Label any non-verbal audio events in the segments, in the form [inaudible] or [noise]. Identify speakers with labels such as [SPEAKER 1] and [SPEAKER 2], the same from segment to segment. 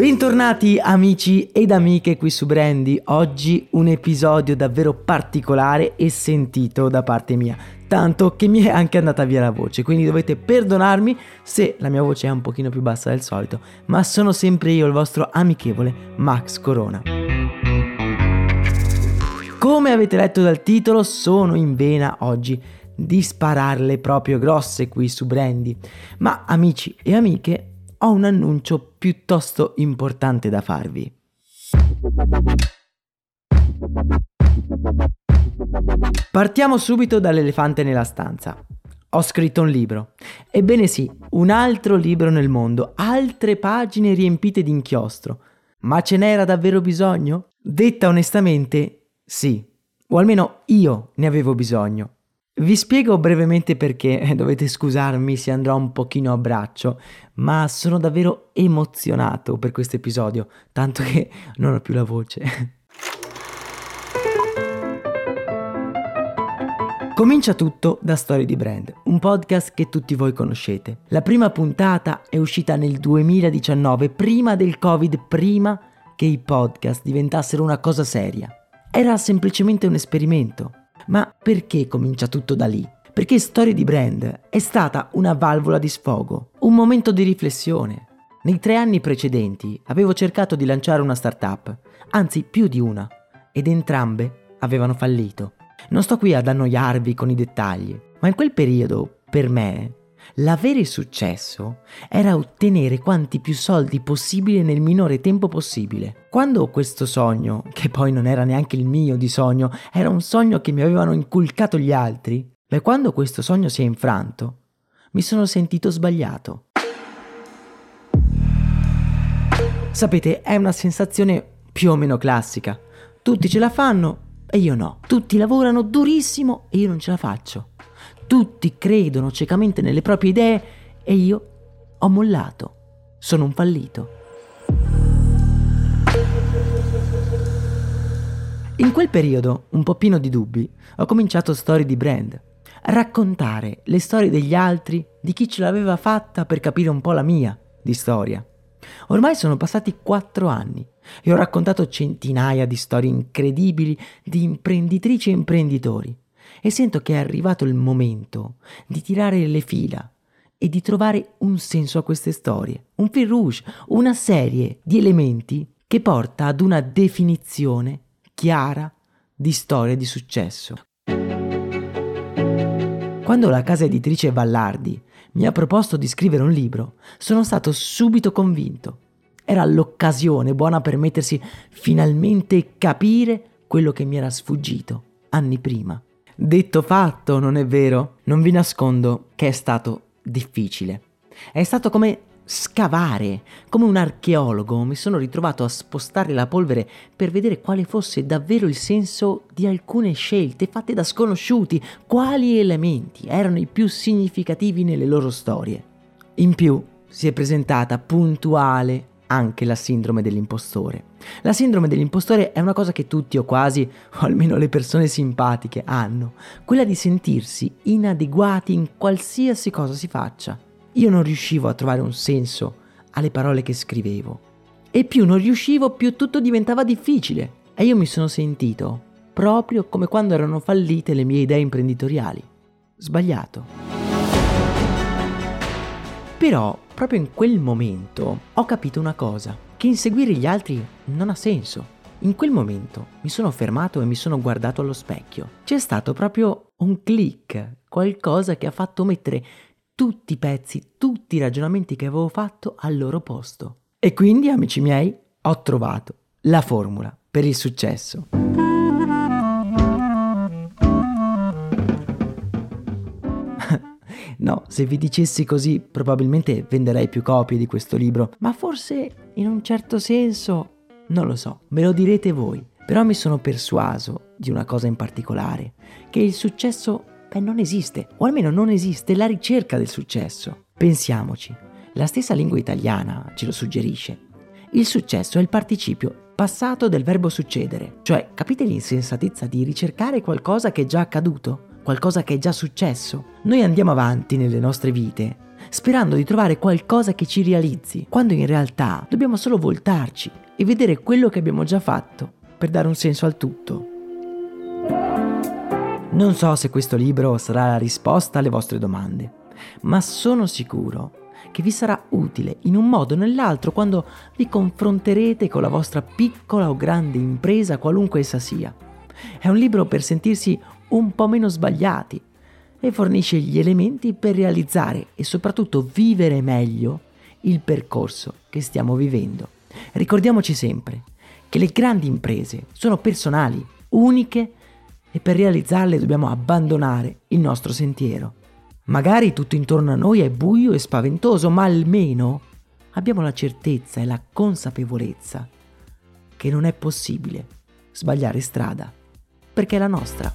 [SPEAKER 1] Bentornati amici ed amiche qui su Brandy, oggi un episodio davvero particolare e sentito da parte mia, tanto che mi è anche andata via la voce, quindi dovete perdonarmi se la mia voce è un pochino più bassa del solito, ma sono sempre io il vostro amichevole Max Corona. Come avete letto dal titolo, sono in vena oggi di spararle proprio grosse qui su Brandy, ma amici e amiche ho un annuncio piuttosto importante da farvi. Partiamo subito dall'elefante nella stanza. Ho scritto un libro. Ebbene sì, un altro libro nel mondo, altre pagine riempite di inchiostro. Ma ce n'era davvero bisogno? Detta onestamente, sì. O almeno io ne avevo bisogno. Vi spiego brevemente perché, [laughs] dovete scusarmi se andrò un pochino a braccio, ma sono davvero emozionato per questo episodio, tanto che [laughs] non ho più la voce. [laughs] Comincia tutto da Storie di Brand, un podcast che tutti voi conoscete. La prima puntata è uscita nel 2019, prima del Covid, prima che i podcast diventassero una cosa seria. Era semplicemente un esperimento ma perché comincia tutto da lì? Perché Storie di Brand è stata una valvola di sfogo, un momento di riflessione. Nei tre anni precedenti avevo cercato di lanciare una startup, anzi più di una, ed entrambe avevano fallito. Non sto qui ad annoiarvi con i dettagli, ma in quel periodo, per me, L'avere successo era ottenere quanti più soldi possibile nel minore tempo possibile. Quando questo sogno, che poi non era neanche il mio di sogno, era un sogno che mi avevano inculcato gli altri, beh quando questo sogno si è infranto, mi sono sentito sbagliato. Sapete, è una sensazione più o meno classica. Tutti ce la fanno e io no. Tutti lavorano durissimo e io non ce la faccio. Tutti credono ciecamente nelle proprie idee e io ho mollato. Sono un fallito. In quel periodo, un po' pieno di dubbi, ho cominciato storie di brand. Raccontare le storie degli altri, di chi ce l'aveva fatta per capire un po' la mia di storia. Ormai sono passati quattro anni e ho raccontato centinaia di storie incredibili di imprenditrici e imprenditori e sento che è arrivato il momento di tirare le fila e di trovare un senso a queste storie, un fil rouge, una serie di elementi che porta ad una definizione chiara di storia di successo. Quando la casa editrice Vallardi mi ha proposto di scrivere un libro, sono stato subito convinto. Era l'occasione buona per mettersi finalmente capire quello che mi era sfuggito anni prima. Detto fatto, non è vero? Non vi nascondo che è stato difficile. È stato come scavare, come un archeologo mi sono ritrovato a spostare la polvere per vedere quale fosse davvero il senso di alcune scelte fatte da sconosciuti, quali elementi erano i più significativi nelle loro storie. In più si è presentata puntuale anche la sindrome dell'impostore. La sindrome dell'impostore è una cosa che tutti o quasi, [laughs] o almeno le persone simpatiche, hanno, quella di sentirsi inadeguati in qualsiasi cosa si faccia. Io non riuscivo a trovare un senso alle parole che scrivevo. E più non riuscivo, più tutto diventava difficile. E io mi sono sentito proprio come quando erano fallite le mie idee imprenditoriali. Sbagliato. Però proprio in quel momento ho capito una cosa, che inseguire gli altri non ha senso. In quel momento mi sono fermato e mi sono guardato allo specchio. C'è stato proprio un click, qualcosa che ha fatto mettere tutti i pezzi, tutti i ragionamenti che avevo fatto al loro posto. E quindi, amici miei, ho trovato la formula per il successo. No, se vi dicessi così probabilmente venderei più copie di questo libro, ma forse in un certo senso non lo so, me lo direte voi. Però mi sono persuaso di una cosa in particolare, che il successo beh, non esiste, o almeno non esiste la ricerca del successo. Pensiamoci, la stessa lingua italiana ce lo suggerisce. Il successo è il participio passato del verbo succedere, cioè capite l'insensatezza di ricercare qualcosa che è già accaduto, qualcosa che è già successo. Noi andiamo avanti nelle nostre vite sperando di trovare qualcosa che ci realizzi, quando in realtà dobbiamo solo voltarci e vedere quello che abbiamo già fatto per dare un senso al tutto. Non so se questo libro sarà la risposta alle vostre domande, ma sono sicuro che vi sarà utile in un modo o nell'altro quando vi confronterete con la vostra piccola o grande impresa, qualunque essa sia. È un libro per sentirsi un po' meno sbagliati e fornisce gli elementi per realizzare e soprattutto vivere meglio il percorso che stiamo vivendo. Ricordiamoci sempre che le grandi imprese sono personali, uniche e per realizzarle dobbiamo abbandonare il nostro sentiero. Magari tutto intorno a noi è buio e spaventoso, ma almeno abbiamo la certezza e la consapevolezza che non è possibile sbagliare strada, perché è la nostra.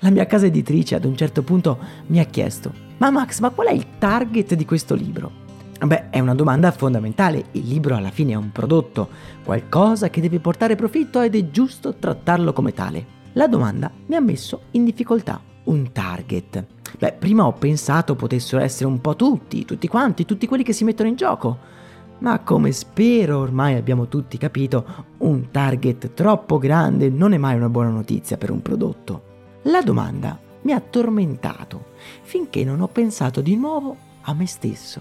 [SPEAKER 1] La mia casa editrice ad un certo punto mi ha chiesto, ma Max, ma qual è il target di questo libro? Beh, è una domanda fondamentale. Il libro alla fine è un prodotto, qualcosa che deve portare profitto ed è giusto trattarlo come tale. La domanda mi ha messo in difficoltà. Un target. Beh, prima ho pensato potessero essere un po' tutti, tutti quanti, tutti quelli che si mettono in gioco. Ma come spero ormai abbiamo tutti capito, un target troppo grande non è mai una buona notizia per un prodotto. La domanda mi ha tormentato finché non ho pensato di nuovo a me stesso.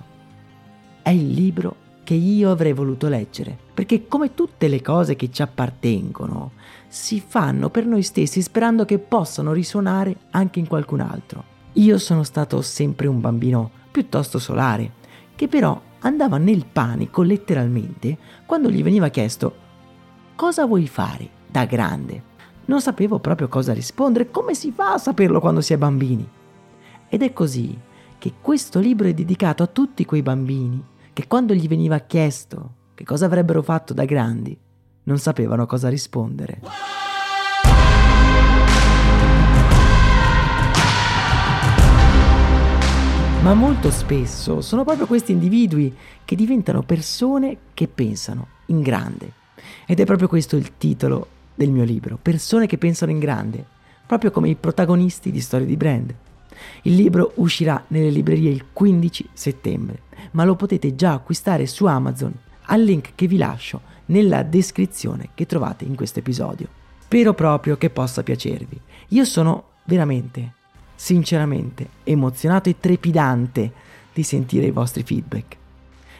[SPEAKER 1] È il libro che io avrei voluto leggere, perché come tutte le cose che ci appartengono, si fanno per noi stessi sperando che possano risuonare anche in qualcun altro. Io sono stato sempre un bambino piuttosto solare, che però andava nel panico letteralmente quando gli veniva chiesto cosa vuoi fare da grande. Non sapevo proprio cosa rispondere, come si fa a saperlo quando si è bambini? Ed è così che questo libro è dedicato a tutti quei bambini che quando gli veniva chiesto che cosa avrebbero fatto da grandi, non sapevano cosa rispondere. Ma molto spesso sono proprio questi individui che diventano persone che pensano in grande. Ed è proprio questo il titolo del mio libro, Persone che pensano in grande, proprio come i protagonisti di storie di brand. Il libro uscirà nelle librerie il 15 settembre, ma lo potete già acquistare su Amazon al link che vi lascio nella descrizione che trovate in questo episodio. Spero proprio che possa piacervi. Io sono veramente, sinceramente, emozionato e trepidante di sentire i vostri feedback.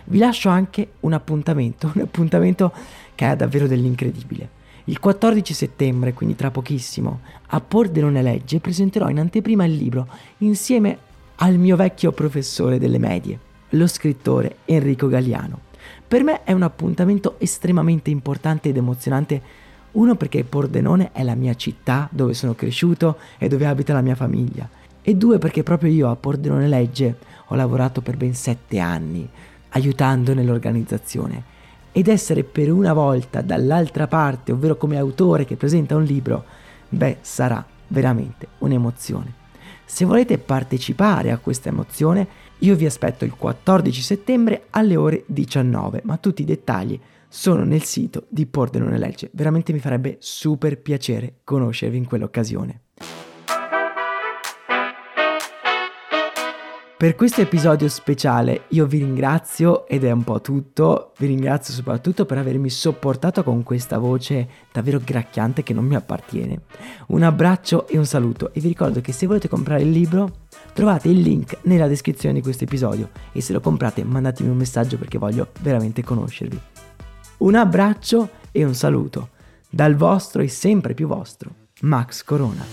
[SPEAKER 1] Vi lascio anche un appuntamento, [laughs] un appuntamento che ha davvero dell'incredibile. Il 14 settembre, quindi tra pochissimo, a Pordenone Legge presenterò in anteprima il libro insieme al mio vecchio professore delle medie, lo scrittore Enrico Galliano. Per me è un appuntamento estremamente importante ed emozionante, uno perché Pordenone è la mia città dove sono cresciuto e dove abita la mia famiglia, e due perché proprio io a Pordenone Legge ho lavorato per ben sette anni, aiutando nell'organizzazione ed essere per una volta dall'altra parte, ovvero come autore che presenta un libro, beh, sarà veramente un'emozione. Se volete partecipare a questa emozione, io vi aspetto il 14 settembre alle ore 19, ma tutti i dettagli sono nel sito di Pordenone Legge. Veramente mi farebbe super piacere conoscervi in quell'occasione. Per questo episodio speciale io vi ringrazio ed è un po' tutto, vi ringrazio soprattutto per avermi sopportato con questa voce davvero gracchiante che non mi appartiene. Un abbraccio e un saluto e vi ricordo che se volete comprare il libro trovate il link nella descrizione di questo episodio e se lo comprate mandatemi un messaggio perché voglio veramente conoscervi. Un abbraccio e un saluto dal vostro e sempre più vostro Max Corona.